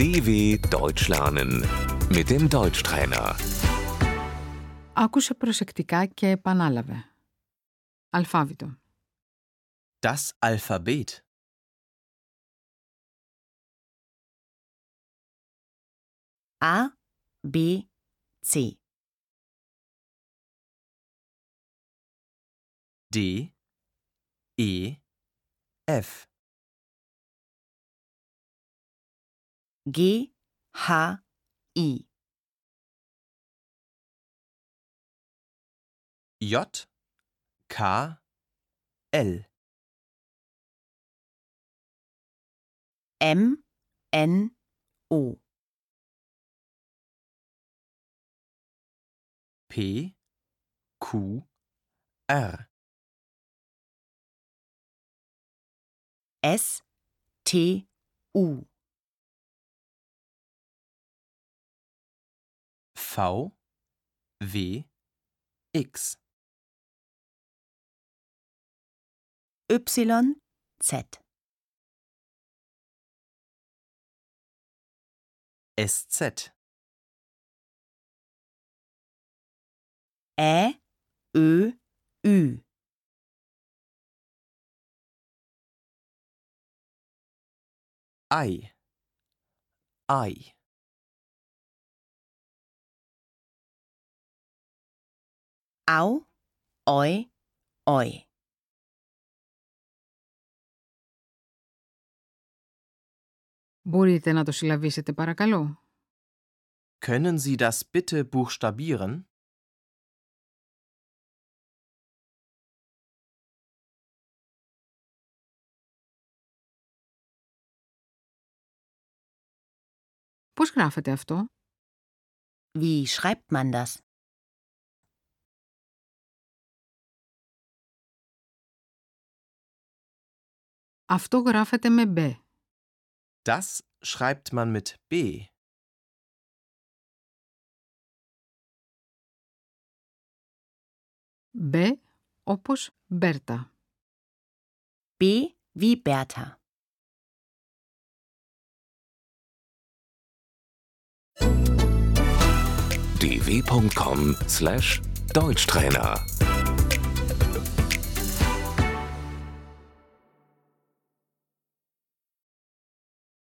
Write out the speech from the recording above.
DW Deutsch lernen mit dem Deutschtrainer. Άκουσε προσεκτικά και επανάλαβε. Αλφάβητο. Das Alphabet. A, B, C. D, E, F. G, H, I. J, K, L. M, N, O. P, Q, R. S, T, U. V, W, X. Y, Z. SZ. Ä, Ö, Ü. Ei. Ei. Au, Oi, Oi. Μπορείτε να το συλλαβήσετε παρακαλώ. Können Sie das bitte buchstabieren? Πώς γράφετε αυτό? Wie schreibt man das? Αυτό γράφεται με μπε. Das schreibt man mit B. Μπε όπως Μπέρτα. B wie Bertha. dw.com/deutschtrainer